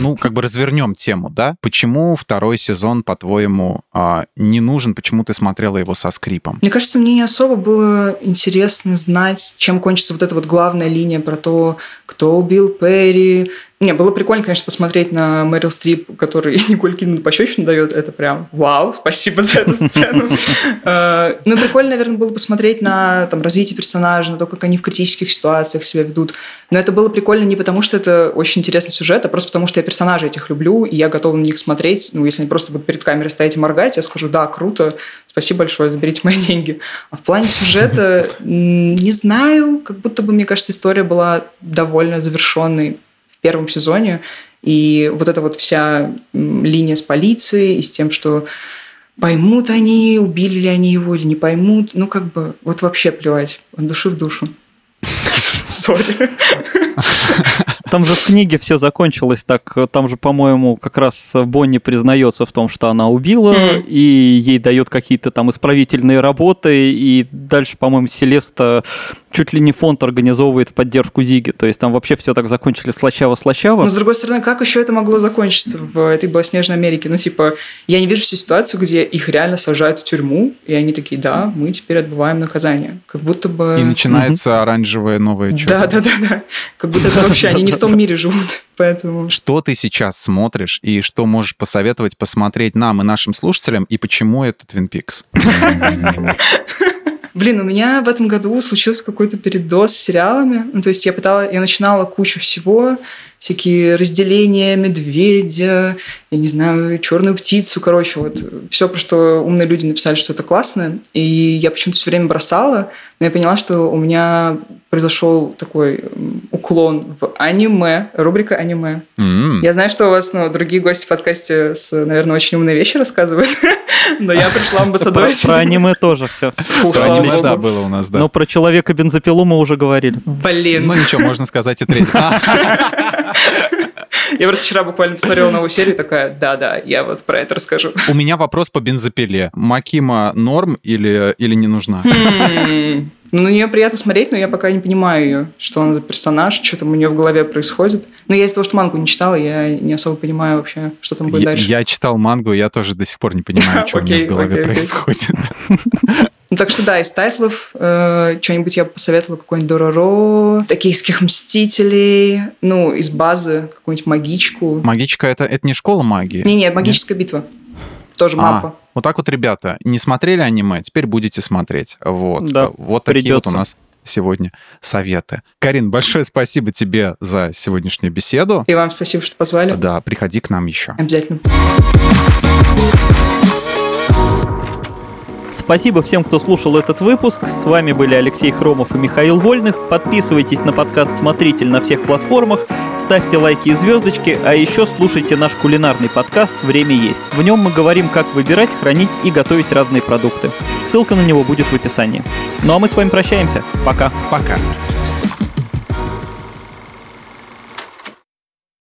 Ну, как бы развернем тему, да? Почему второй сезон, по-твоему, а, не нужен? Почему ты смотрела его со скрипом? Мне кажется, мне не особо было интересно знать, чем кончится вот эта вот главная линия про то, кто убил Перри. Не, было прикольно, конечно, посмотреть на Мэрил Стрип, который Николь Кидман пощечину дает. Это прям вау, спасибо за эту сцену. Э, Ну, прикольно, наверное, было посмотреть на там, развитие персонажа, на то, как они в критических ситуациях себя ведут. Но это было прикольно не потому, что это очень интересный сюжет, а просто потому, что я персонажей этих люблю, и я готова на них смотреть. Ну, если они просто будут перед камерой стоять и моргать, я скажу, да, круто, спасибо большое, заберите мои деньги. А в плане сюжета, не знаю, как будто бы, мне кажется, история была довольно завершенной в первом сезоне. И вот эта вот вся линия с полицией и с тем, что поймут они, убили ли они его или не поймут, ну как бы вот вообще плевать, от души в душу. Сори. Там же в книге все закончилось так. Там же, по-моему, как раз Бонни признается в том, что она убила, Мгм. и ей дает какие-то там исправительные работы, и дальше, по-моему, Селеста чуть ли не фонд организовывает в поддержку Зиги. То есть там вообще все так закончили слащаво-слащаво. Но с другой стороны, как еще это могло закончиться в этой белоснежной Америке? Ну, типа, я не вижу всю ситуацию, где их реально сажают в тюрьму, и они такие, да, мы теперь отбываем наказание. Как будто бы... И начинается оранжевое новое чудо. Да, да, да, да. Как будто это вообще они не в том мире живут. Поэтому... Что ты сейчас смотришь и что можешь посоветовать посмотреть нам и нашим слушателям, и почему это Twin Peaks? Блин, у меня в этом году случился какой-то передоз с сериалами. Ну, то есть я пытала, я начинала кучу всего, всякие разделения медведя, я не знаю, черную птицу, короче, вот все, про что умные люди написали, что это классно. И я почему-то все время бросала, но я поняла, что у меня произошел такой уклон в аниме, рубрика аниме. М. Я знаю, что у вас ну, другие гости в подкасте, с, наверное, очень умные вещи рассказывают, но я пришла амбассадорить. про аниме тоже все. Про аниме, да, было у нас, да. Но про человека бензопилу мы уже говорили. Блин. Ну ничего, можно сказать и третий. Я просто вчера буквально посмотрела новую серию и такая, да-да, я вот про это расскажу. У меня вопрос по бензопиле. Макима норм или, или не нужна? Ну, на нее приятно смотреть, но я пока не понимаю ее, что она за персонаж, что там у нее в голове происходит. Но я из-за того, что мангу не читала, я не особо понимаю вообще, что там будет Я, дальше. я читал мангу, я тоже до сих пор не понимаю, что у меня в голове происходит. Ну, так что да, из тайтлов э, что-нибудь я бы посоветовала, какой-нибудь Дороро, токийских мстителей, ну, из базы какую-нибудь магичку. Магичка это, это не школа магии. Не, нет, магическая битва. Тоже А, мапа. Вот так вот, ребята, не смотрели аниме, теперь будете смотреть. Вот, Да, вот такие придется. вот у нас сегодня советы. Карин, большое спасибо тебе за сегодняшнюю беседу. И вам спасибо, что позвали. Да, приходи к нам еще. Обязательно. Спасибо всем, кто слушал этот выпуск. С вами были Алексей Хромов и Михаил Вольных. Подписывайтесь на подкаст «Смотритель» на всех платформах, ставьте лайки и звездочки, а еще слушайте наш кулинарный подкаст «Время есть». В нем мы говорим, как выбирать, хранить и готовить разные продукты. Ссылка на него будет в описании. Ну а мы с вами прощаемся. Пока. Пока.